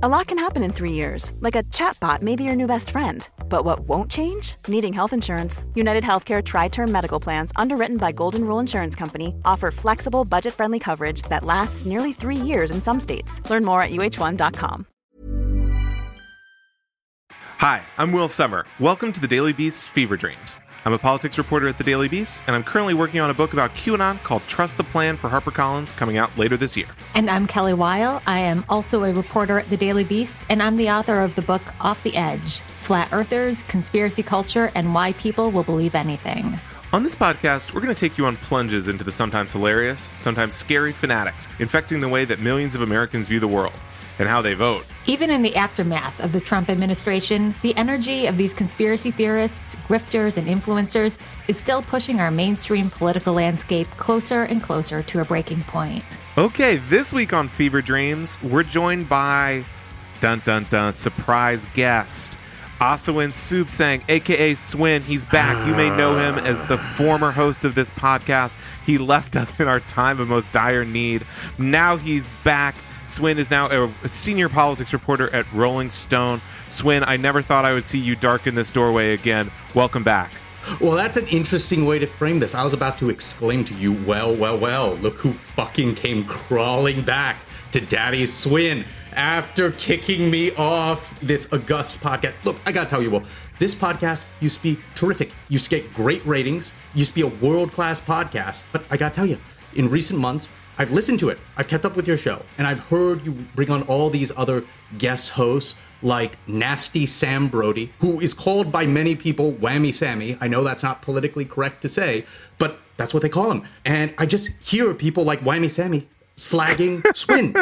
A lot can happen in three years, like a chatbot may be your new best friend. But what won't change? Needing health insurance. United Healthcare Tri Term Medical Plans, underwritten by Golden Rule Insurance Company, offer flexible, budget friendly coverage that lasts nearly three years in some states. Learn more at uh1.com. Hi, I'm Will Sommer. Welcome to the Daily Beast's Fever Dreams. I'm a politics reporter at the Daily Beast, and I'm currently working on a book about QAnon called Trust the Plan for HarperCollins coming out later this year. And I'm Kelly Weil. I am also a reporter at the Daily Beast, and I'm the author of the book Off the Edge Flat Earthers, Conspiracy Culture, and Why People Will Believe Anything. On this podcast, we're going to take you on plunges into the sometimes hilarious, sometimes scary fanatics infecting the way that millions of Americans view the world and how they vote. Even in the aftermath of the Trump administration, the energy of these conspiracy theorists, grifters, and influencers is still pushing our mainstream political landscape closer and closer to a breaking point. Okay, this week on Fever Dreams, we're joined by dun dun dun surprise guest. Asawin Suebsaeng, aka Swin, he's back. You may know him as the former host of this podcast. He left us in our time of most dire need. Now he's back Swin is now a senior politics reporter at Rolling Stone. Swin, I never thought I would see you darken this doorway again. Welcome back. Well, that's an interesting way to frame this. I was about to exclaim to you, well, well, well, look who fucking came crawling back to Daddy's Swin after kicking me off this august podcast. Look, I gotta tell you, well, this podcast used to be terrific. Used to get great ratings, used to be a world class podcast. But I gotta tell you, in recent months, I've listened to it. I've kept up with your show, and I've heard you bring on all these other guest hosts like Nasty Sam Brody, who is called by many people Whammy Sammy. I know that's not politically correct to say, but that's what they call him. And I just hear people like Whammy Sammy slagging Swin.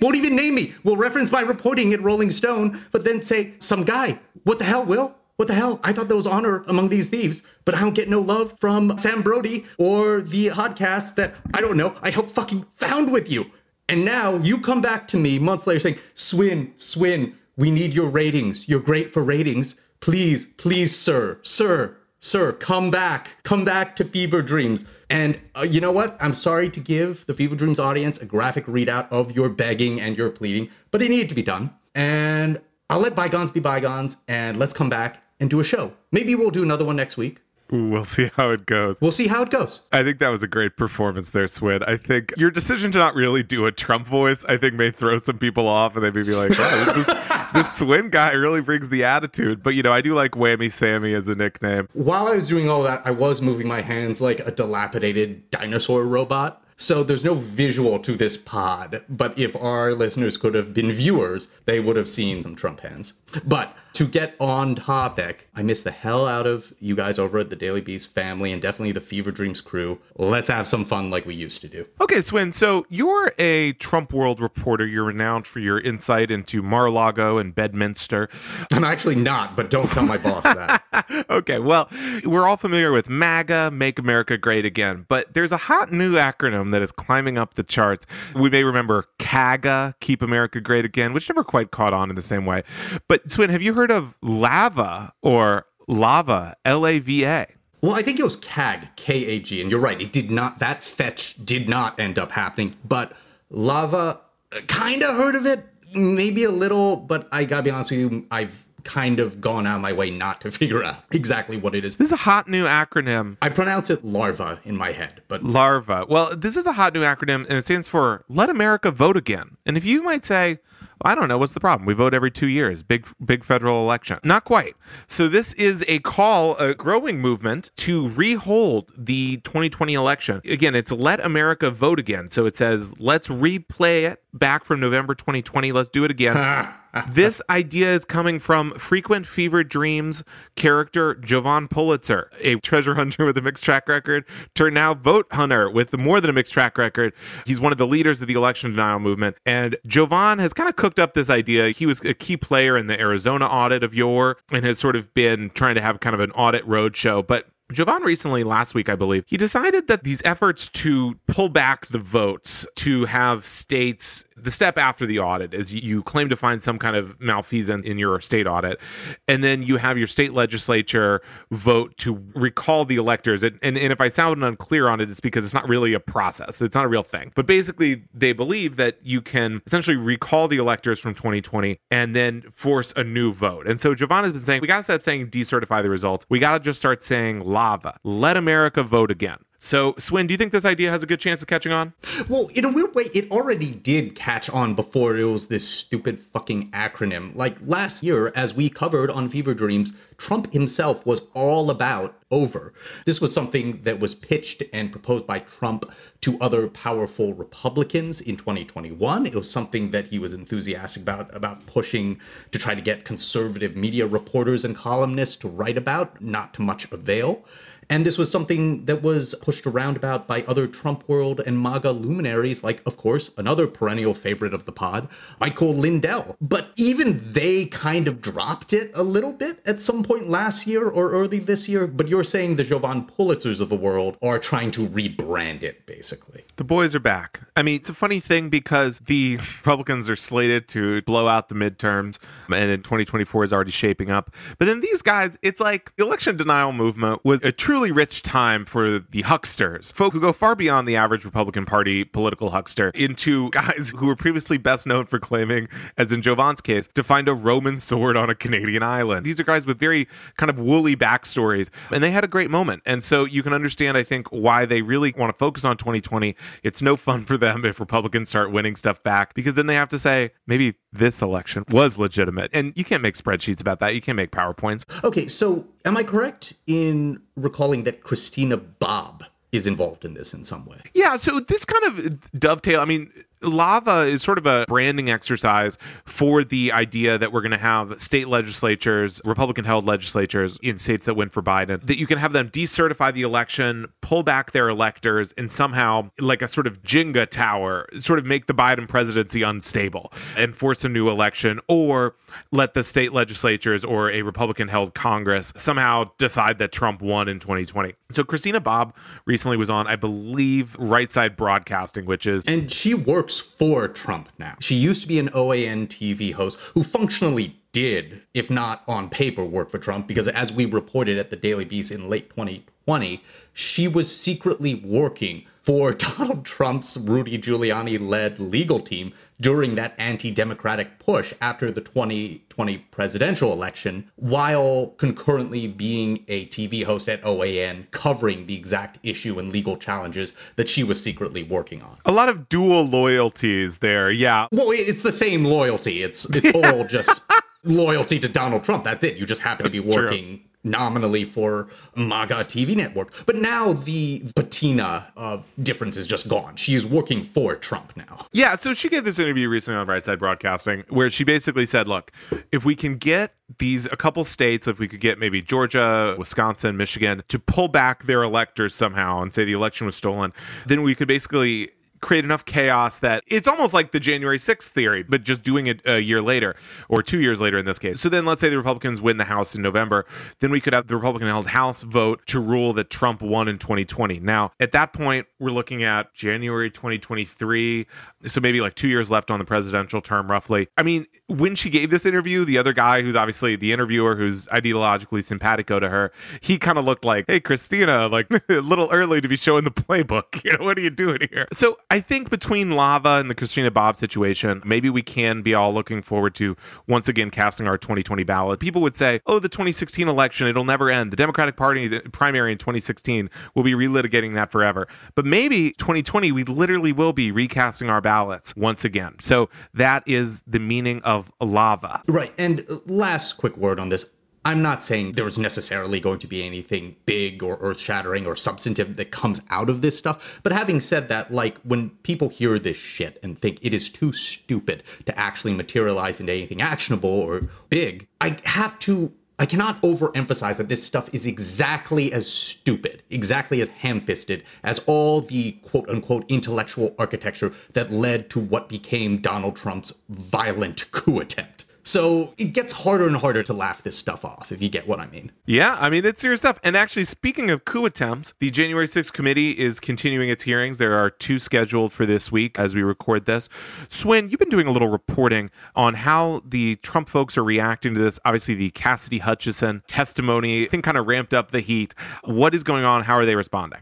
Won't even name me. Will reference my reporting at Rolling Stone, but then say, some guy. What the hell, Will? What the hell? I thought there was honor among these thieves, but I don't get no love from Sam Brody or the podcast that I don't know. I helped fucking found with you. And now you come back to me months later saying, Swin, Swin, we need your ratings. You're great for ratings. Please, please, sir, sir, sir, come back. Come back to Fever Dreams. And uh, you know what? I'm sorry to give the Fever Dreams audience a graphic readout of your begging and your pleading, but it needed to be done. And I'll let bygones be bygones and let's come back and do a show. Maybe we'll do another one next week. We'll see how it goes. We'll see how it goes. I think that was a great performance there, Swin. I think your decision to not really do a Trump voice, I think, may throw some people off, and they may be like, "Wow, this, this Swin guy really brings the attitude." But you know, I do like Whammy Sammy as a nickname. While I was doing all that, I was moving my hands like a dilapidated dinosaur robot. So there's no visual to this pod, but if our listeners could have been viewers, they would have seen some Trump hands. But to get on topic, I miss the hell out of you guys over at the Daily Beast family and definitely the Fever Dreams crew. Let's have some fun like we used to do. Okay, Swin, so you're a Trump world reporter. You're renowned for your insight into Mar-a-Lago and Bedminster. I'm actually not, but don't tell my boss that. okay, well, we're all familiar with MAGA, Make America Great Again, but there's a hot new acronym that is climbing up the charts. We may remember KAGA, Keep America Great Again, which never quite caught on in the same way. But Swin, have you heard of LAVA or LAVA, L A V A? Well, I think it was KAG, K A G, and you're right. It did not, that fetch did not end up happening. But Lava, kind of heard of it, maybe a little, but I gotta be honest with you, I've kind of gone out of my way not to figure out exactly what it is. This is a hot new acronym. I pronounce it larva in my head, but larva. Well, this is a hot new acronym and it stands for Let America Vote Again. And if you might say, I don't know what's the problem. We vote every two years, big big federal election. Not quite. So this is a call, a growing movement to rehold the 2020 election. Again, it's let America vote again. So it says let's replay it back from November 2020. Let's do it again. this idea is coming from frequent fever dreams character Jovan Pulitzer, a treasure hunter with a mixed track record, turned now vote hunter with more than a mixed track record. He's one of the leaders of the election denial movement. And Jovan has kind of cooked up this idea. He was a key player in the Arizona audit of Yore and has sort of been trying to have kind of an audit roadshow. But Jovan recently, last week, I believe, he decided that these efforts to pull back the votes to have states, the step after the audit is you claim to find some kind of malfeasance in your state audit, and then you have your state legislature vote to recall the electors. And, and, and if I sound unclear on it, it's because it's not really a process, it's not a real thing. But basically, they believe that you can essentially recall the electors from 2020 and then force a new vote. And so Jovan has been saying, we got to stop saying decertify the results. We got to just start saying lava. Let America vote again. So, Swin, do you think this idea has a good chance of catching on? Well, in a weird way, it already did catch on before it was this stupid fucking acronym. Like last year, as we covered on Fever Dreams, Trump himself was all about over. This was something that was pitched and proposed by Trump to other powerful Republicans in 2021. It was something that he was enthusiastic about about pushing to try to get conservative media reporters and columnists to write about, not to much avail. And this was something that was pushed around about by other Trump world and MAGA luminaries, like, of course, another perennial favorite of the pod, Michael Lindell. But even they kind of dropped it a little bit at some point last year or early this year. But you're saying the Jovan Pulitzers of the world are trying to rebrand it, basically. The boys are back. I mean, it's a funny thing because the Republicans are slated to blow out the midterms, and in 2024 is already shaping up. But then these guys, it's like the election denial movement was a truly rich time for the hucksters, folk who go far beyond the average Republican Party political huckster, into guys who were previously best known for claiming, as in Jovan's case, to find a Roman sword on a Canadian island. These are guys with very kind of woolly backstories, and they had a great moment. And so you can understand, I think, why they really want to focus on 2020. It's no fun for them if Republicans start winning stuff back because then they have to say, maybe this election was legitimate. And you can't make spreadsheets about that. You can't make PowerPoints. Okay, so am I correct in recalling that Christina Bobb is involved in this in some way? Yeah, so this kind of dovetail, I mean, lava is sort of a branding exercise for the idea that we're going to have state legislatures, Republican held legislatures in states that win for Biden, that you can have them decertify the election, pull back their electors, and somehow, like a sort of Jenga tower, sort of make the Biden presidency unstable and force a new election, or let the state legislatures or a Republican held Congress somehow decide that Trump won in 2020. So Christina Bobb recently was on, I believe, Right Side Broadcasting, which is. And she works for Trump now. She used to be an OAN TV host who functionally did, if not on paper, work for Trump, because as we reported at the Daily Beast in late 2020, she was secretly working for Donald Trump's Rudy Giuliani led legal team during that anti democratic push after the 2020 presidential election, while concurrently being a TV host at OAN covering the exact issue and legal challenges that she was secretly working on. A lot of dual loyalties there, yeah. Well, it's the same loyalty. It's it's all just loyalty to Donald Trump. That's it. You just happen to be That's working true nominally for MAGA TV network. But now the patina of difference is just gone. She is working for Trump now. Yeah, so she gave this interview recently on Right Side Broadcasting where she basically said, look, if we can get these a couple states, if we could get maybe Georgia, Wisconsin, Michigan to pull back their electors somehow and say the election was stolen, then we could basically create enough chaos that it's almost like the January 6th theory, but just doing it a year later or two years later in this case. So then let's say the Republicans win the House in November, then we could have the Republican held House vote to rule that Trump won in 2020. Now, at that point, we're looking at January 2023. So maybe like two years left on the presidential term, roughly. I mean, when she gave this interview, the other guy who's obviously the interviewer who's ideologically simpatico to her, he kind of looked like, hey, Christina, like a little early to be showing the playbook. You know, what are you doing here? So I think between Lava and the Christina Bobb situation, maybe we can be all looking forward to once again casting our 2020 ballot. People would say, oh, the 2016 election, it'll never end. The Democratic Party primary in 2016 will be relitigating that forever. But maybe 2020, we literally will be recasting our ballots once again. So that is the meaning of lava. Right. And last quick word on this. I'm not saying there was necessarily going to be anything big or earth shattering or substantive that comes out of this stuff. But having said that, like when people hear this shit and think it is too stupid to actually materialize into anything actionable or big, I have to. I cannot overemphasize that this stuff is exactly as stupid, exactly as ham fisted as all the quote unquote intellectual architecture that led to what became Donald Trump's violent coup attempt. So it gets harder and harder to laugh this stuff off, if you get what I mean. Yeah, I mean, it's serious stuff. And actually, speaking of coup attempts, the January 6th committee is continuing its hearings. There are two scheduled for this week as we record this. Swin, you've been doing a little reporting on how the Trump folks are reacting to this. Obviously, the Cassidy Hutchinson testimony, I think, kind of ramped up the heat. What is going on? How are they responding?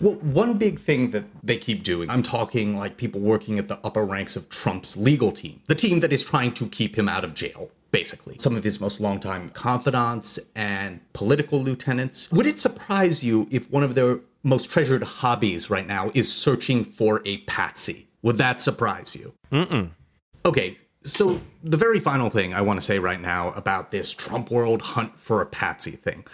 Well, one big thing that they keep doing, I'm talking like people working at the upper ranks of Trump's legal team, the team that is trying to keep him out of jail, basically. Some of his most longtime confidants and political lieutenants. Would it surprise you if one of their most treasured hobbies right now is searching for a patsy? Would that surprise you? Mm-mm. Okay, so the very final thing I want to say right now about this Trump world hunt for a patsy thing.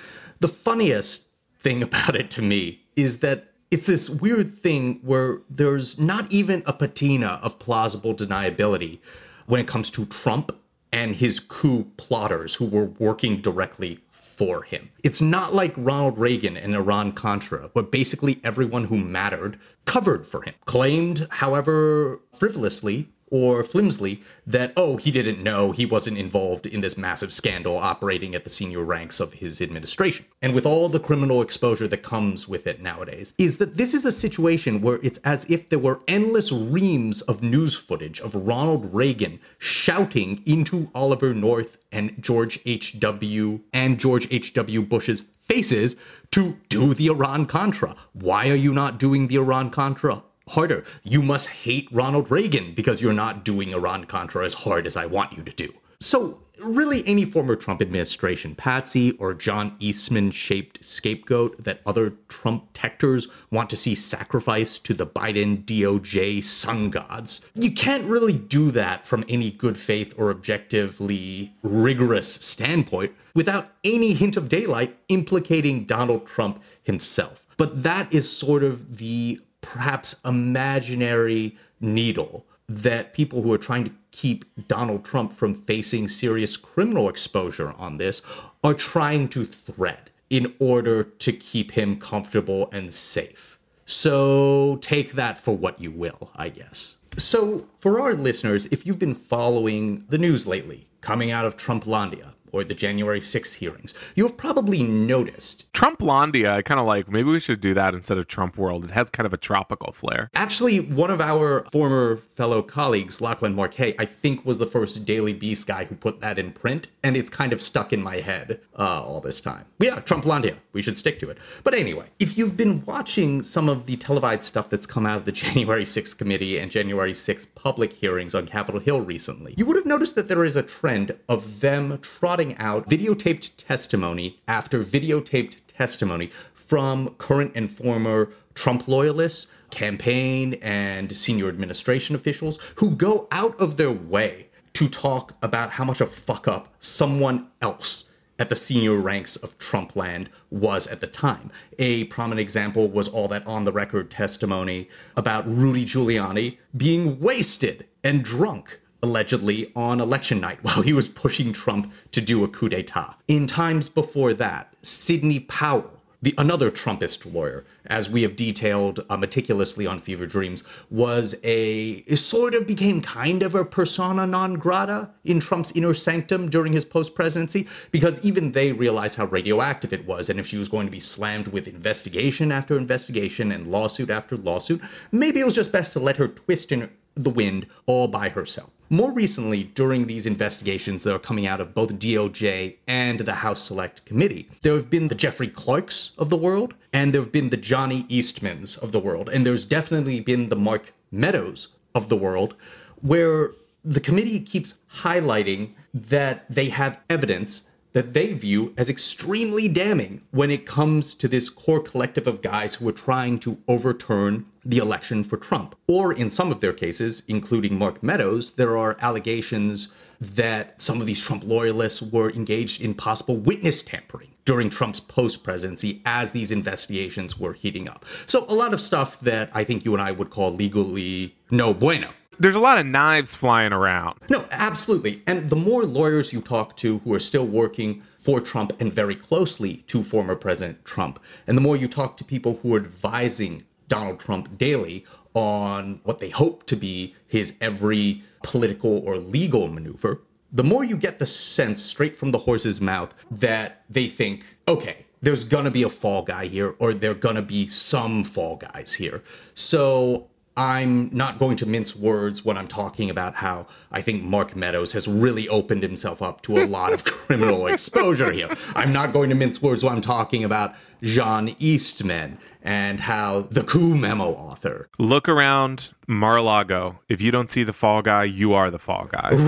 The funniest thing about it to me is that it's this weird thing where there's not even a patina of plausible deniability when it comes to Trump and his coup plotters who were working directly for him. It's not like Ronald Reagan and Iran Contra, where basically everyone who mattered covered for him, claimed, however frivolously, or flimsily that, oh, he didn't know he wasn't involved in this massive scandal operating at the senior ranks of his administration. And with all the criminal exposure that comes with it nowadays, is that this is a situation where it's as if there were endless reams of news footage of Ronald Reagan shouting into Oliver North and George H.W. and George H.W. Bush's faces to do the Iran Contra. Why are you not doing the Iran Contra? Harder. You must hate Ronald Reagan because you're not doing Iran Contra as hard as I want you to do. So, really, any former Trump administration patsy or John Eastman shaped scapegoat that other Trump tectors want to see sacrificed to the Biden DOJ sun gods, you can't really do that from any good faith or objectively rigorous standpoint without any hint of daylight implicating Donald Trump himself. But that is sort of the perhaps imaginary needle that people who are trying to keep Donald Trump from facing serious criminal exposure on this are trying to thread in order to keep him comfortable and safe. So take that for what you will, I guess. So, for our listeners, if you've been following the news lately, coming out of Trumplandia, or the January 6th hearings, you have probably noticed. Trumplandia, I kind of like, maybe we should do that instead of Trump World. It has kind of a tropical flair. Actually, one of our former fellow colleagues, Lachlan Markay, I think was the first Daily Beast guy who put that in print, and it's kind of stuck in my head uh, all this time. But yeah, Trumplandia. We should stick to it. But anyway, if you've been watching some of the televised stuff that's come out of the January 6th committee and January 6th public hearings on Capitol Hill recently, you would have noticed that there is a trend of them trotting out videotaped testimony after videotaped testimony from current and former Trump loyalists, campaign and senior administration officials who go out of their way to talk about how much a fuck up someone else at the senior ranks of Trump land was at the time. A prominent example was all that on the record testimony about Rudy Giuliani being wasted and drunk allegedly on election night while he was pushing Trump to do a coup d'etat. In times before that, Sidney Powell, the another Trumpist lawyer, as we have detailed uh, meticulously on Fever Dreams, was a sort of became kind of a persona non grata in Trump's inner sanctum during his post presidency because even they realized how radioactive it was, and if she was going to be slammed with investigation after investigation and lawsuit after lawsuit, maybe it was just best to let her twist in the wind all by herself. More recently, during these investigations that are coming out of both DOJ and the House Select Committee, there have been the Jeffrey Clarks of the world, and there have been the Johnny Eastmans of the world, and there's definitely been the Mark Meadows of the world, where the committee keeps highlighting that they have evidence that they view as extremely damning when it comes to this core collective of guys who are trying to overturn the election for Trump. Or in some of their cases, including Mark Meadows, there are allegations that some of these Trump loyalists were engaged in possible witness tampering during Trump's post presidency as these investigations were heating up. So, a lot of stuff that I think you and I would call legally no bueno there's a lot of knives flying around. No, absolutely. And the more lawyers you talk to who are still working for Trump and very closely to former President Trump, and the more you talk to people who are advising Donald Trump daily on what they hope to be his every political or legal maneuver, the more you get the sense straight from the horse's mouth that they think, okay, there's gonna be a fall guy here, or there gonna be some fall guys here. So I'm not going to mince words when I'm talking about how I think Mark Meadows has really opened himself up to a lot of criminal exposure here. I'm not going to mince words when I'm talking about John Eastman and how the coup memo author. Look around Mar-a-Lago. If you don't see the fall guy, you are the fall guy.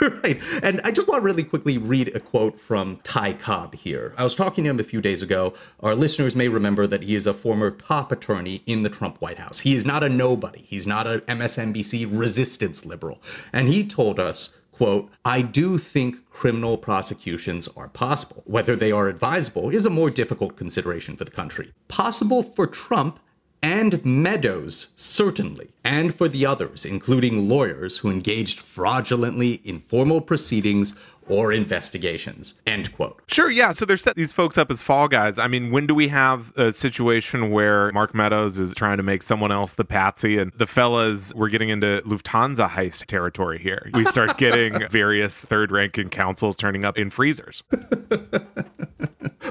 Right. right. And I just want to really quickly read a quote from Ty Cobb here. I was talking to him a few days ago. Our listeners may remember that he is a former top attorney in the Trump White House. He is not a nobody. He's not a MSNBC resistance liberal. And he told us, quote, I do think criminal prosecutions are possible. Whether they are advisable is a more difficult consideration for the country. Possible for Trump and Meadows, certainly, and for the others, including lawyers who engaged fraudulently in formal proceedings or investigations. End quote. Sure, yeah. So they're set these folks up as fall guys. I mean, when do we have a situation where Mark Meadows is trying to make someone else the patsy and the fellas, we're getting into Lufthansa heist territory here. We start getting various third ranking councils turning up in freezers.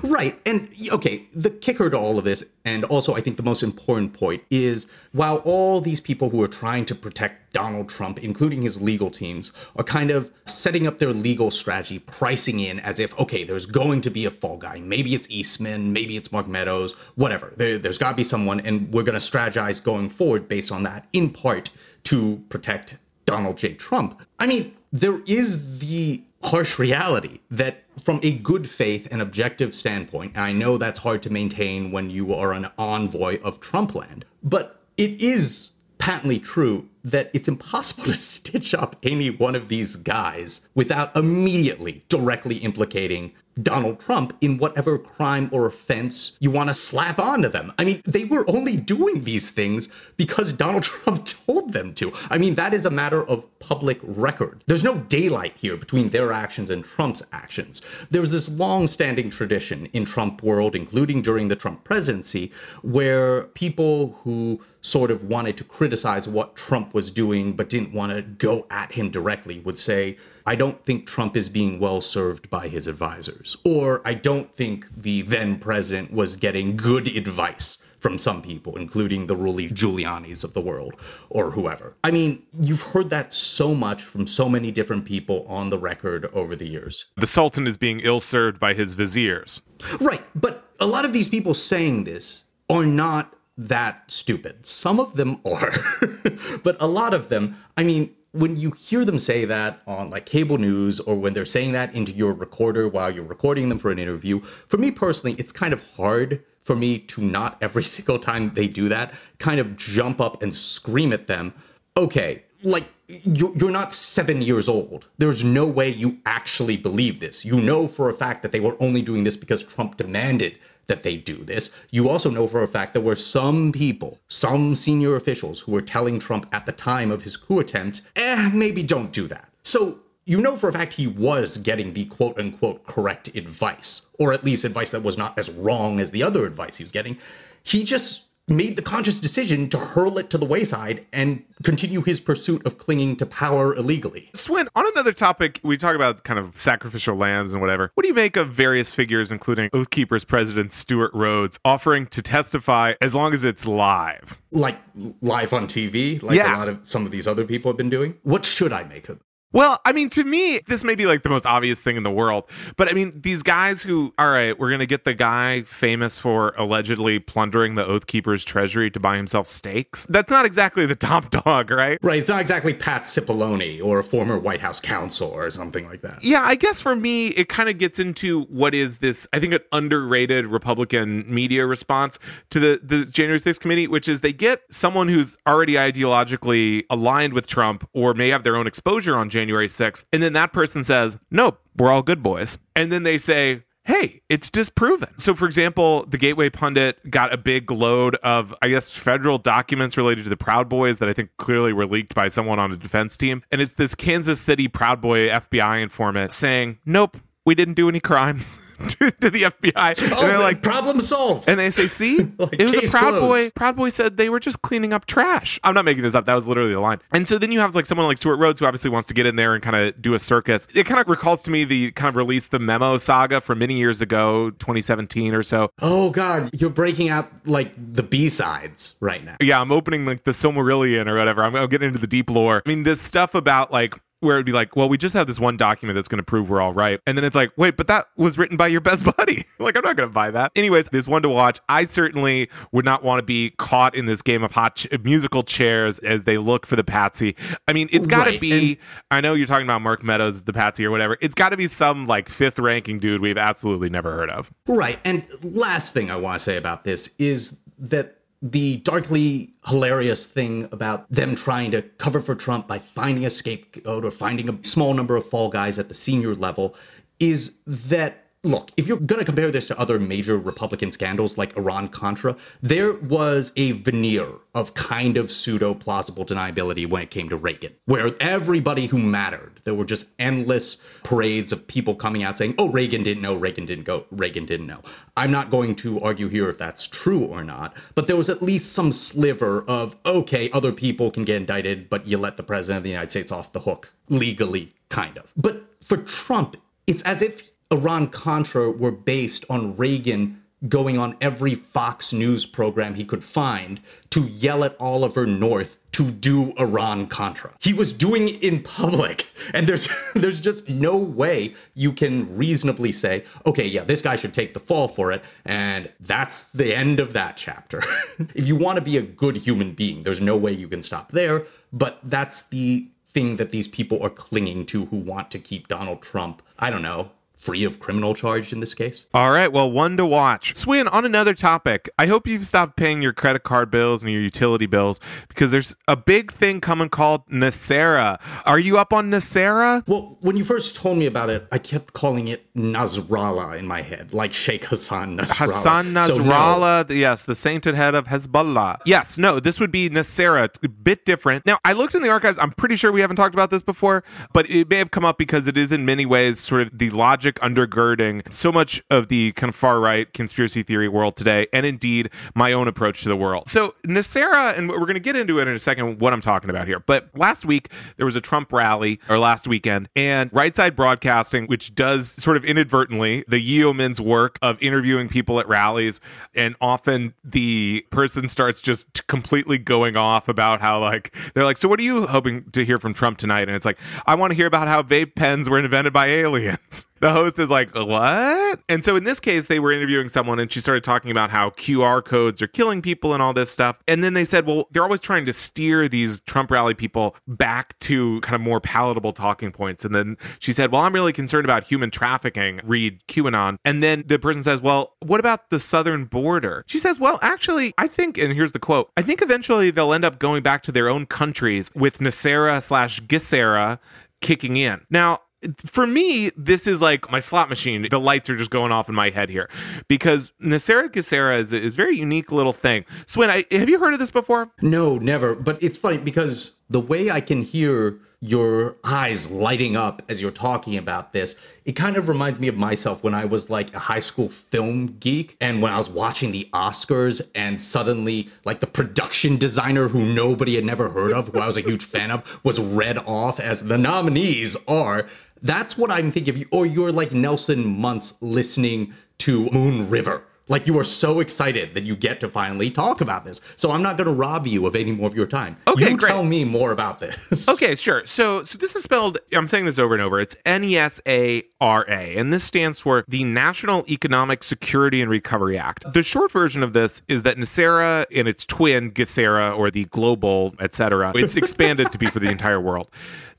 Right. And okay, the kicker to all of this, and also I think the most important point, is while all these people who are trying to protect Donald Trump, including his legal teams, are kind of setting up their legal strategy, pricing in as if, okay, there's going to be a fall guy. Maybe it's Eastman, maybe it's Mark Meadows, whatever. There, has got to be someone, and we're going to strategize going forward based on that, in part to protect Donald J. Trump. I mean, there is the harsh reality that from a good faith and objective standpoint, and I know that's hard to maintain when you are an envoy of Trumpland, but it is patently true that it's impossible to stitch up any one of these guys without immediately directly implicating Donald Trump in whatever crime or offense you want to slap onto them. I mean, they were only doing these things because Donald Trump told them to. I mean, that is a matter of public record. There's no daylight here between their actions and Trump's actions. There was this long standing tradition in Trump world, including during the Trump presidency, where people who sort of wanted to criticize what Trump was doing but didn't want to go at him directly would say, I don't think Trump is being well served by his advisors. Or I don't think the then president was getting good advice from some people, including the Rudy Giuliani's of the world or whoever. I mean, you've heard that so much from so many different people on the record over the years. The Sultan is being ill served by his viziers. Right. But a lot of these people saying this are not that stupid. Some of them are, but a lot of them, I mean, when you hear them say that on like cable news or when they're saying that into your recorder while you're recording them for an interview, for me personally, it's kind of hard for me to not every single time they do that kind of jump up and scream at them. Okay, like you're not seven years old. There's no way you actually believe this. You know for a fact that they were only doing this because Trump demanded that they do this. You also know for a fact there were some people, some senior officials who were telling Trump at the time of his coup attempt, eh, maybe don't do that. So you know for a fact he was getting the quote unquote correct advice, or at least advice that was not as wrong as the other advice he was getting. He just made the conscious decision to hurl it to the wayside and continue his pursuit of clinging to power illegally. Swin, on another topic, we talk about kind of sacrificial lambs and whatever. What do you make of various figures, including Oath Keepers President Stewart Rhodes, offering to testify as long as it's live? Like live on TV, like Yeah. a lot of some of these other people have been doing? What should I make of Well, I mean, to me, this may be like the most obvious thing in the world, but I mean, these guys who, all right, we're going to get the guy famous for allegedly plundering the Oath Keeper's treasury to buy himself steaks. That's not exactly the top dog, right? Right, it's not exactly Pat Cipollone or a former White House counsel or something like that. Yeah, I guess for me, it kind of gets into what is this, I think, an underrated Republican media response to the, the January 6th committee, which is they get someone who's already ideologically aligned with Trump or may have their own exposure on January 6th. And then that person says, nope, we're all good boys. And then they say, hey, it's disproven. So, for example, the Gateway Pundit got a big load of, I guess, federal documents related to the Proud Boys that I think clearly were leaked by someone on a defense team. And it's this Kansas City Proud Boy FBI informant saying, nope, we didn't do any crimes to, to the FBI. And Oh, they're like, problem solved. and they say, see, Like, it was a Proud closed. Boy. Proud Boy said they were just cleaning up trash. I'm not making this up. That was literally the line. And so then you have like someone like Stewart Rhodes who obviously wants to get in there and kind of do a circus. It kind of recalls to me the kind of release the memo saga from many years ago, 2017 or so. oh God, you're breaking out like the B sides right now. Yeah, I'm opening like the Silmarillion or whatever. I'm, I'm getting into the deep lore. I mean, this stuff about like where it'd be like, well, we just have this one document that's going to prove we're all right. And then it's like, wait, but that was written by your best buddy. like, I'm not going to buy that. Anyways, there's one to watch. I certainly would not want to be caught in this game of hot ch- musical chairs as they look for the patsy. I mean, it's got to Right, be, I know you're talking about Mark Meadows, the patsy or whatever. It's got to be some like fifth ranking dude we've absolutely never heard of. Right. And last thing I want to say about this is that the darkly hilarious thing about them trying to cover for Trump by finding a scapegoat or finding a small number of fall guys at the senior level is that look, if you're going to compare this to other major Republican scandals like Iran Contra, there was a veneer of kind of pseudo plausible deniability when it came to Reagan, where everybody who mattered, there were just endless parades of people coming out saying, oh, Reagan didn't know, Reagan didn't go, Reagan didn't know. I'm not going to argue here if that's true or not, but there was at least some sliver of, okay, other people can get indicted, but you let the president of the United States off the hook legally, kind of. But for Trump, it's as if Iran Contra were based on Reagan going on every Fox News program he could find to yell at Oliver North to do Iran Contra. He was doing it in public, and there's there's just no way you can reasonably say, okay, yeah, this guy should take the fall for it, and that's the end of that chapter. if you want to be a good human being, there's no way you can stop there, but that's the thing that these people are clinging to who want to keep Donald Trump, I don't know, free of criminal charge in this case. All right, well, one to watch. Swin, on another topic, I hope you've stopped paying your credit card bills and your utility bills because there's a big thing coming called NESARA. Are you up on NESARA? Well, when you first told me about it, I kept calling it Nasrallah in my head, like Sheikh Hassan Nasrallah. Hassan So, no. Nasrallah, yes, the sainted head of Hezbollah. Yes, no, this would be NESARA, a bit different. Now, I looked in the archives. I'm pretty sure we haven't talked about this before, but it may have come up because it is in many ways sort of the logic undergirding so much of the kind of far right conspiracy theory world today, and indeed my own approach to the world. So, NESARA, and we're going to get into it in a second what I'm talking about here, but last week there was a Trump rally, or last weekend, and Right Side Broadcasting, which does sort of inadvertently the yeoman's work of interviewing people at rallies, and often the person starts just completely going off about how, like, they're like, So, what are you hoping to hear from Trump tonight? And it's like, I want to hear about how vape pens were invented by aliens. The host is like, What? And so in this case, they were interviewing someone and she started talking about how QR codes are killing people and all this stuff. And then they said, Well, they're always trying to steer these Trump rally people back to kind of more palatable talking points. And then she said, Well, I'm really concerned about human trafficking, read QAnon. And then the person says, Well, what about the southern border? She says, Well, actually, I think, and here's the quote I think eventually they'll end up going back to their own countries with NESARA slash GESARA kicking in. Now, for me, this is like my slot machine. The lights are just going off in my head here because NESARA GESARA is, is a very unique little thing. Swin, I, have you heard of this before? No, never. But it's funny because the way I can hear your eyes lighting up as you're talking about this, it kind of reminds me of myself when I was like a high school film geek and when I was watching the Oscars and suddenly like the production designer who nobody had never heard of, who I was a huge fan of, was read off as the nominees are. That's what I'm thinking of you. Or you're like Nelson Muntz listening to Moon River. Like you are so excited that you get to finally talk about this. So I'm not going to rob you of any more of your time. Okay, you great. tell me more about this. Okay, sure. So, so this is spelled. I'm saying this over and over. It's N E S A R A, and this stands for the National Economic Security and Recovery Act. The short version of this is that NESARA and its twin GESARA, or the Global, etc. It's expanded to be for the entire world.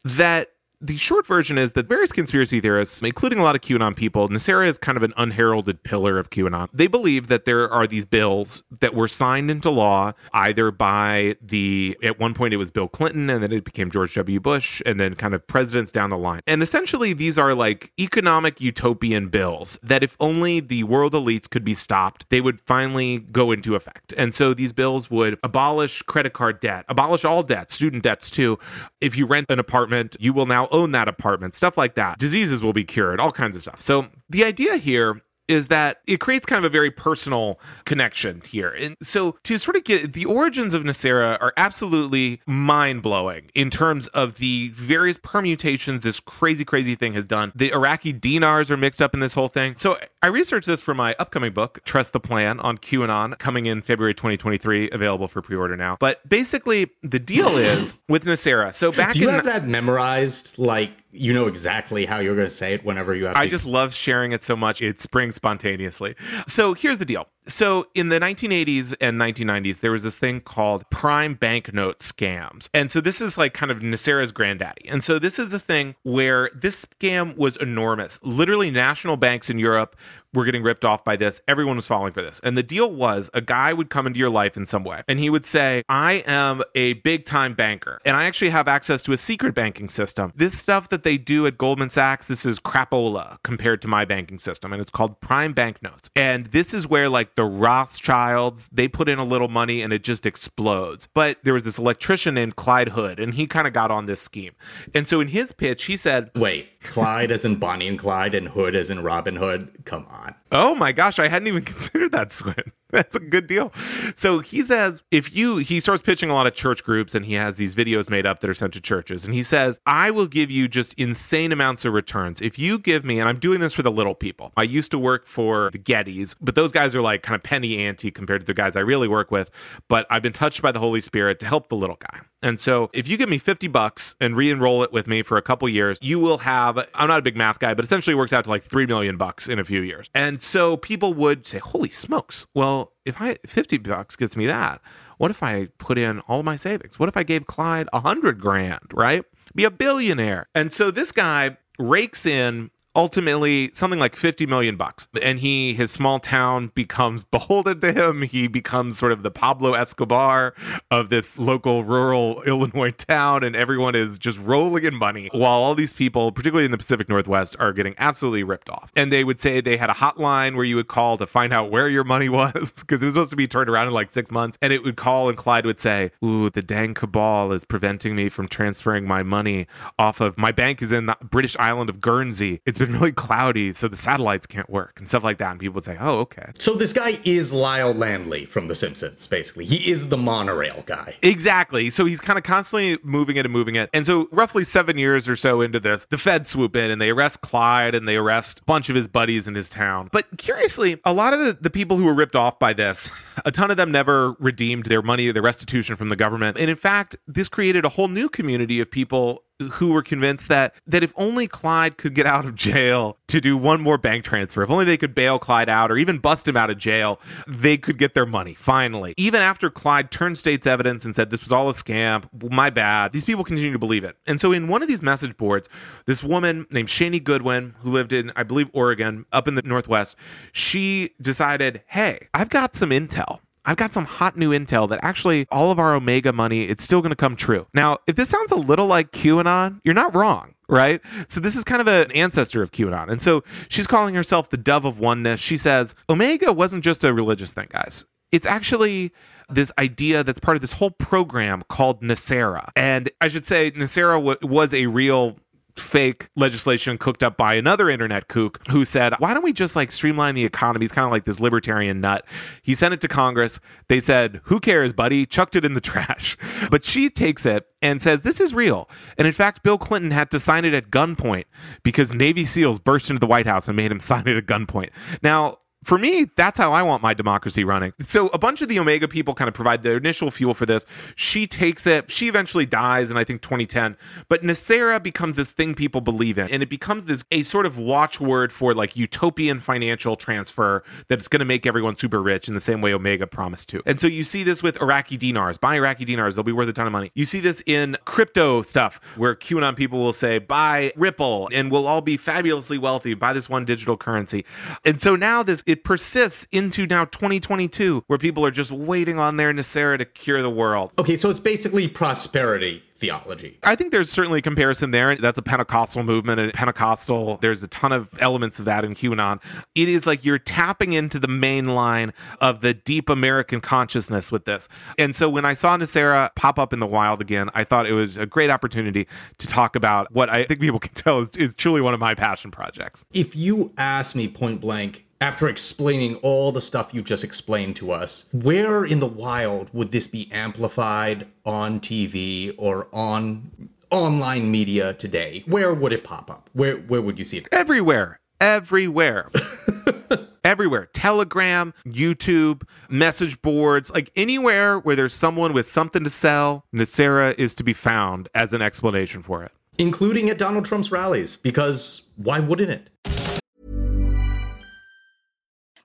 That the short version is that various conspiracy theorists, including a lot of QAnon people, NESARA is kind of an unheralded pillar of QAnon. They believe that there are these bills that were signed into law either by the, at one point it was Bill Clinton, and then it became George W. Bush, and then kind of presidents down the line. And essentially, these are like economic utopian bills that if only the world elites could be stopped, they would finally go into effect. And so these bills would abolish credit card debt, abolish all debt, student debts too. If you rent an apartment, you will now own that apartment, stuff like that. Diseases will be cured, all kinds of stuff. So the idea here is that it creates kind of a very personal connection here. And so to sort of get the origins of NESARA are absolutely mind blowing in terms of the various permutations this crazy, crazy thing has done. The Iraqi dinars are mixed up in this whole thing. So I researched this for my upcoming book, Trust the Plan on QAnon, coming in February 2023, available for pre order now. But basically, the deal is with NESARA. So back Do you in. have that memorized? Like you know exactly how you're going to say it whenever you have. I to- just love sharing it so much. It springs spontaneously. So here's the deal. So in the 1980s and 1990s, there was this thing called prime banknote scams. And so this is like kind of NESARA's granddaddy. And so this is the thing where this scam was enormous. Literally, national banks in Europe were getting ripped off by this. Everyone was falling for this. And the deal was a guy would come into your life in some way and he would say, I am a big time banker and I actually have access to a secret banking system. This stuff that they do at Goldman Sachs, this is crapola compared to my banking system and it's called prime banknotes. And this is where like the Rothschilds, they put in a little money and it just explodes. But there was this electrician named Clyde Hood and he kind of got on this scheme. And so in his pitch, he said, Wait, Clyde as in Bonnie and Clyde and Hood as in Robin Hood? Come on. Oh my gosh, I hadn't even considered that, Swin. That's a good deal. So he says, if you, he starts pitching a lot of church groups and he has these videos made up that are sent to churches. And he says, I will give you just insane amounts of returns. If you give me, and I'm doing this for the little people, I used to work for the Gettys, but those guys are like kind of penny ante compared to the guys I really work with. But I've been touched by the Holy Spirit to help the little guy. And so if you give me 50 bucks and re-enroll it with me for a couple years, you will have I'm not a big math guy, but essentially works out to like 3 million bucks in a few years. And so people would say, "Holy smokes. Well, if I 50 bucks gets me that, what if I put in all my savings? What if I gave Clyde a 100 grand, right? Be a billionaire." And so this guy rakes in ultimately something like 50 million bucks. And he his small town becomes beholden to him. He becomes sort of the pablo escobar of this local rural illinois town and everyone is just rolling in money while all these people particularly in the pacific northwest are getting absolutely ripped off. And they would say they had a hotline where you would call to find out where your money was because it was supposed to be turned around in like six months. And it would call and clyde would say ooh the dang cabal is preventing me from transferring my money off of my bank is in the british island of guernsey. It's been really cloudy, so the satellites can't work and stuff like that. And people would say, "Oh, okay." So this guy is Lyle Lanley from The Simpsons, basically. He is the monorail guy. Exactly. So he's kind of constantly moving it and moving it. And so, roughly seven years or so into this, the feds swoop in and they arrest Clyde and they arrest a bunch of his buddies in his town. But curiously, a lot of the, the people who were ripped off by this, a ton of them never redeemed their money, their restitution from the government. And in fact, this created a whole new community of people who were convinced that that if only Clyde could get out of jail to do one more bank transfer, if only they could bail Clyde out or even bust him out of jail, they could get their money finally. Even after Clyde turned state's evidence and said this was all a scam, my bad, these people continue to believe it. And so in one of these message boards, this woman named Shaini Goodwin, who lived in, I believe, Oregon, up in the Northwest, she decided, hey, I've got some intel. I've got some hot new intel that actually all of our Omega money, it's still going to come true. Now, if this sounds a little like QAnon, you're not wrong right? So this is kind of an ancestor of QAnon. And so she's calling herself the dove of oneness. She says Omega wasn't just a religious thing, guys. It's actually this idea that's part of this whole program called NESARA. And I should say NESARA w- was a real fake legislation cooked up by another internet kook who said, Why don't we just like streamline the economy? He's kind of like this libertarian nut. He sent it to Congress. They said, Who cares, buddy? Chucked it in the trash. But she takes it and says, This is real. And in fact, Bill Clinton had to sign it at gunpoint because Navy SEALs burst into the White House and made him sign it at gunpoint. Now, for me, that's how I want my democracy running. So a bunch of the Omega people kind of provide the initial fuel for this. She takes it. She eventually dies in I think 2010. But NESARA becomes this thing people believe in, and it becomes this a sort of watchword for like utopian financial transfer that's going to make everyone super rich in the same way Omega promised to. And so you see this with Iraqi dinars. Buy Iraqi dinars; they'll be worth a ton of money. You see this in crypto stuff where QAnon people will say buy Ripple, and we'll all be fabulously wealthy. Buy this one digital currency. And so now this it persists into now 2022 where people are just waiting on their NESARA to cure the world. Okay, so it's basically prosperity theology. I think there's certainly a comparison there. That's a Pentecostal movement, and Pentecostal, there's a ton of elements of that in QAnon. It is like you're tapping into the main line of the deep American consciousness with this. And so when I saw NESARA pop up in the wild again, I thought it was a great opportunity to talk about what I think people can tell is, is truly one of my passion projects. If you ask me point blank, after explaining all the stuff you just explained to us, where in the wild would this be amplified on TV or on online media today? Where would it pop up? Where where would you see it? Everywhere. Everywhere. Everywhere. Telegram, YouTube, message boards, like anywhere where there's someone with something to sell, NESARA is to be found as an explanation for it. Including at Donald Trump's rallies, because why wouldn't it?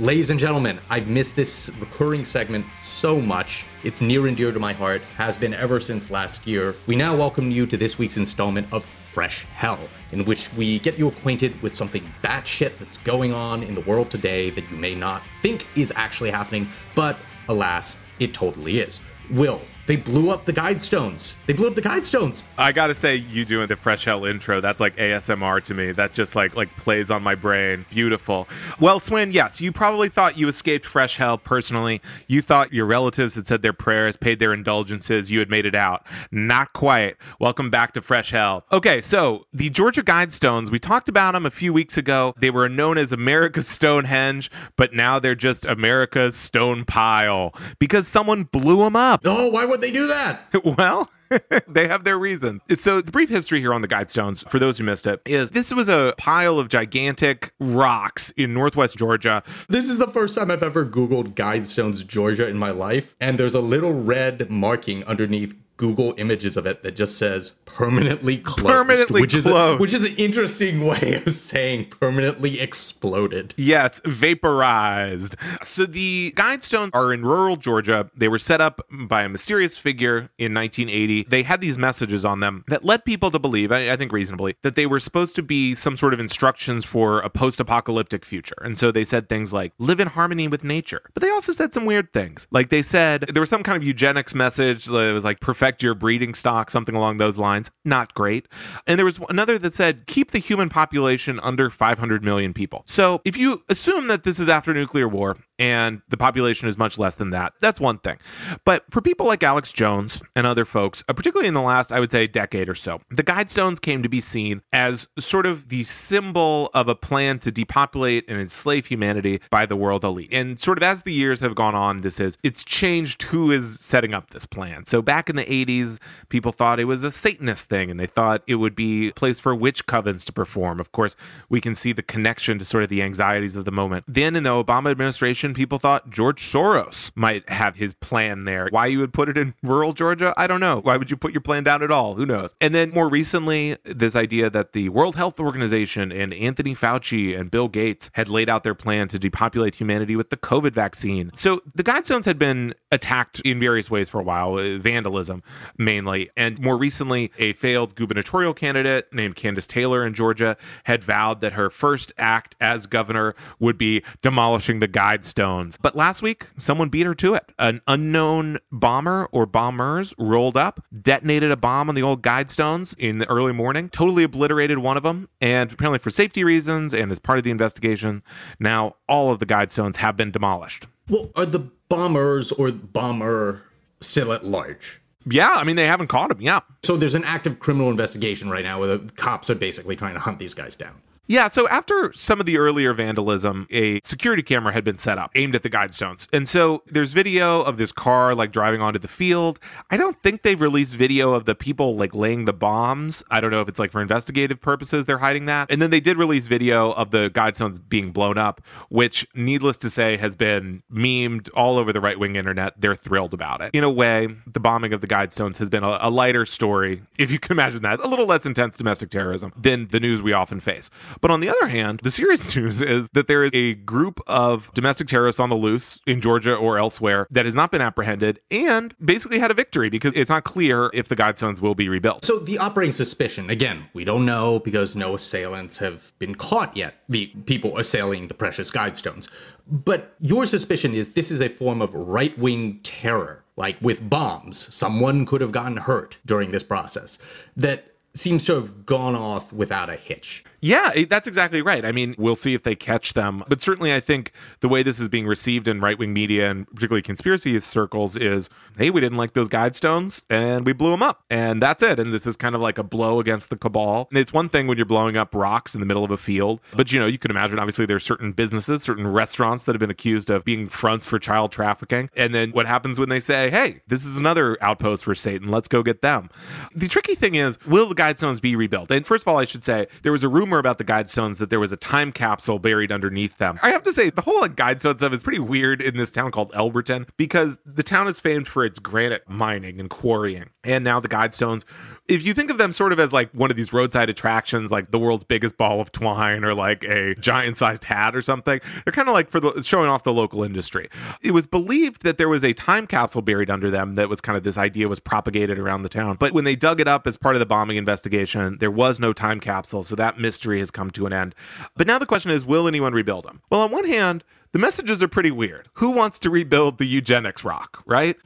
Ladies and gentlemen, I've missed this recurring segment so much. It's near and dear to my heart, has been ever since last year. We now welcome you to this week's installment of Fresh Hell, in which we get you acquainted with something batshit that's going on in the world today that you may not think is actually happening, but alas, it totally is. Will, they blew up the guidestones. They blew up the guidestones. I gotta say, you doing the fresh hell intro, that's like ASMR to me. That just like like plays on my brain. Beautiful. Well, Swin, yes, you probably thought you escaped fresh hell personally. You thought your relatives had said their prayers, paid their indulgences, you had made it out. Not quite. Welcome back to fresh hell. Okay, so the Georgia Guidestones, we talked about them a few weeks ago. They were known as America's Stonehenge, but now they're just America's Stone Pile because someone blew them up. Oh, why would they do that? well, they have their reasons. So, the brief history here on the Guidestones, for those who missed it, is this was a pile of gigantic rocks in northwest Georgia. This is the first time I've ever Googled Guidestones, Georgia in my life, and there's a little red marking underneath Google images of it that just says permanently closed. Permanently which closed. Is a, which is an interesting way of saying permanently exploded. Yes, vaporized. So the Guidestones are in rural Georgia. They were set up by a mysterious figure in 1980. They had these messages on them that led people to believe, I, I think reasonably, that they were supposed to be some sort of instructions for a post apocalyptic future. And so they said things like, live in harmony with nature. But they also said some weird things. Like they said, there was some kind of eugenics message that was like, perfect your breeding stock, something along those lines. Not great. And there was another that said, keep the human population under 500 million people. So if you assume that this is after nuclear war and the population is much less than that, that's one thing. But for people like Alex Jones and other folks, uh, particularly in the last, I would say, decade or so, the Guidestones came to be seen as sort of the symbol of a plan to depopulate and enslave humanity by the world elite. And sort of as the years have gone on, this is, it's changed who is setting up this plan. So back in the 80s, people thought it was a Satanist thing and they thought it would be a place for witch covens to perform. Of course, we can see the connection to sort of the anxieties of the moment. Then in the Obama administration, people thought George Soros might have his plan there. Why you would put it in rural Georgia, I don't know. Why would you put your plan down at all? Who knows? And then more recently, this idea that the World Health Organization and Anthony Fauci and Bill Gates had laid out their plan to depopulate humanity with the COVID vaccine. So the Guidestones had been attacked in various ways for a while, uh, vandalism mainly. And more recently, a failed gubernatorial candidate named Kandiss Taylor in Georgia had vowed that her first act as governor would be demolishing the Guidestones. But last week, someone beat her to it. An unknown bomber or bombers rolled up, detonated a bomb on the old Guidestones in the early morning, totally obliterated one of them. And apparently, for safety reasons and as part of the investigation, now all of the Guidestones have been demolished. Well, are the bombers or bomber still at large? Yeah, I mean they haven't caught him. Yeah. So there's an active criminal investigation right now where the cops are basically trying to hunt these guys down. Yeah, so after some of the earlier vandalism, a security camera had been set up aimed at the guidestones. And so there's video of this car like driving onto the field. I don't think they've released video of the people like laying the bombs. I don't know if it's like for investigative purposes they're hiding that. And then they did release video of the guidestones being blown up, which needless to say has been memed all over the right wing internet. They're thrilled about it. In a way, the bombing of the guidestones has been a, a lighter story, if you can imagine that, a little less intense domestic terrorism than the news we often face. But on the other hand, the serious news is that there is a group of domestic terrorists on the loose in Georgia or elsewhere that has not been apprehended and basically had a victory because it's not clear if the Guidestones will be rebuilt. So the operating suspicion, again, we don't know because no assailants have been caught yet, the people assailing the precious Guidestones. But your suspicion is this is a form of right wing terror, like with bombs. Someone could have gotten hurt during this process. That seems to have gone off without a hitch. Yeah, that's exactly right. I mean, we'll see if they catch them. But certainly, I think the way this is being received in right wing media and particularly conspiracy circles is hey, we didn't like those guidestones and we blew them up. And that's it. And this is kind of like a blow against the cabal. And it's one thing when you're blowing up rocks in the middle of a field. But, you know, you can imagine obviously there's certain businesses, certain restaurants that have been accused of being fronts for child trafficking. And then what happens when they say, hey, this is another outpost for Satan, let's go get them? The tricky thing is, will the guidestones be rebuilt? And first of all, I should say there was a rumor rumor about the Guidestones that there was a time capsule buried underneath them. I have to say, the whole like, Guidestone stuff is pretty weird in this town called Elberton because the town is famed for its granite mining and quarrying. And now the Guidestones if you think of them sort of as like one of these roadside attractions, like the world's biggest ball of twine or like a giant sized hat or something, they're kind of like for the, showing off the local industry. It was believed that there was a time capsule buried under them that was kind of this idea was propagated around the town. But when they dug it up as part of the bombing investigation, there was no time capsule. So that mystery has come to an end. But now the question is will anyone rebuild them? Well, on one hand, the messages are pretty weird. Who wants to rebuild the eugenics rock, right?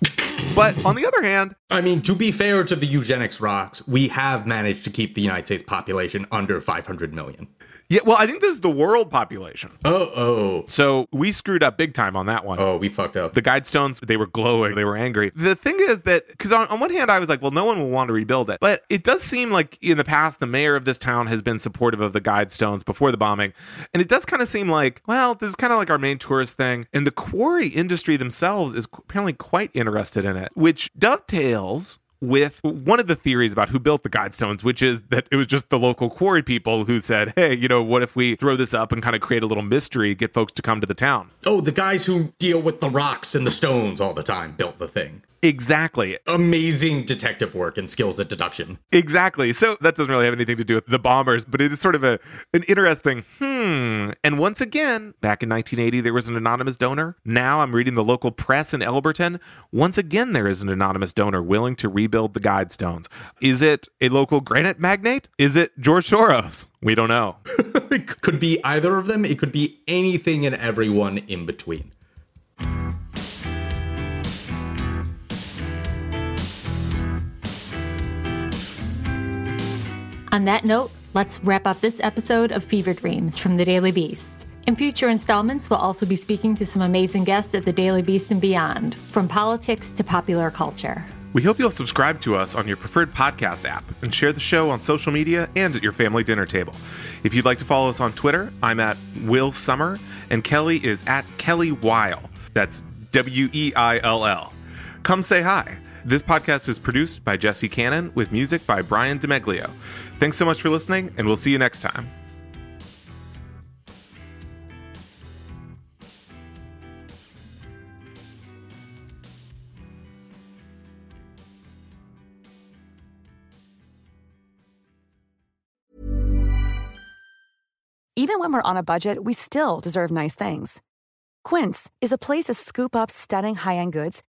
but on the other hand, I mean, to be fair to the eugenics rocks, we have managed to keep the United States population under 500 million. Yeah, well, I think this is the world population. Oh, oh. So we screwed up big time on that one. Oh, we fucked up. The Guidestones, they were glowing, they were angry. The thing is that, because on, on one hand, I was like, well, no one will want to rebuild it. But it does seem like in the past, the mayor of this town has been supportive of the Guidestones before the bombing. And it does kind of seem like, well, this is kind of like our main tourist thing. And the quarry industry themselves is apparently quite interested in it, which dovetails with one of the theories about who built the Guidestones, which is that it was just the local quarry people who said, hey, you know, what if we throw this up and kind of create a little mystery, get folks to come to the town? Oh, the guys who deal with the rocks and the stones all the time built the thing. Exactly. Amazing detective work and skills at deduction. Exactly. So that doesn't really have anything to do with the bombers, but it is sort of a an interesting hmm. And once again, back in 1980, there was an anonymous donor. Now I'm reading the local press in Elberton. Once again, there is an anonymous donor willing to rebuild the Guidestones. Is it a local granite magnate? Is it George Soros? We don't know. it could be either of them. It could be anything and everyone in between. On that note, let's wrap up this episode of Fever Dreams from the Daily Beast. In future installments, we'll also be speaking to some amazing guests at the Daily Beast and beyond, from politics to popular culture. We hope you'll subscribe to us on your preferred podcast app and share the show on social media and at your family dinner table. If you'd like to follow us on Twitter, I'm at Will Sommer and Kelly is at Kelly Weill. That's W E I L L. Come say hi. This podcast is produced by Jesse Cannon with music by Brian DeMeglio. Thanks so much for listening, and we'll see you next time. Even when we're on a budget, we still deserve nice things. Quince is a place to scoop up stunning high end goods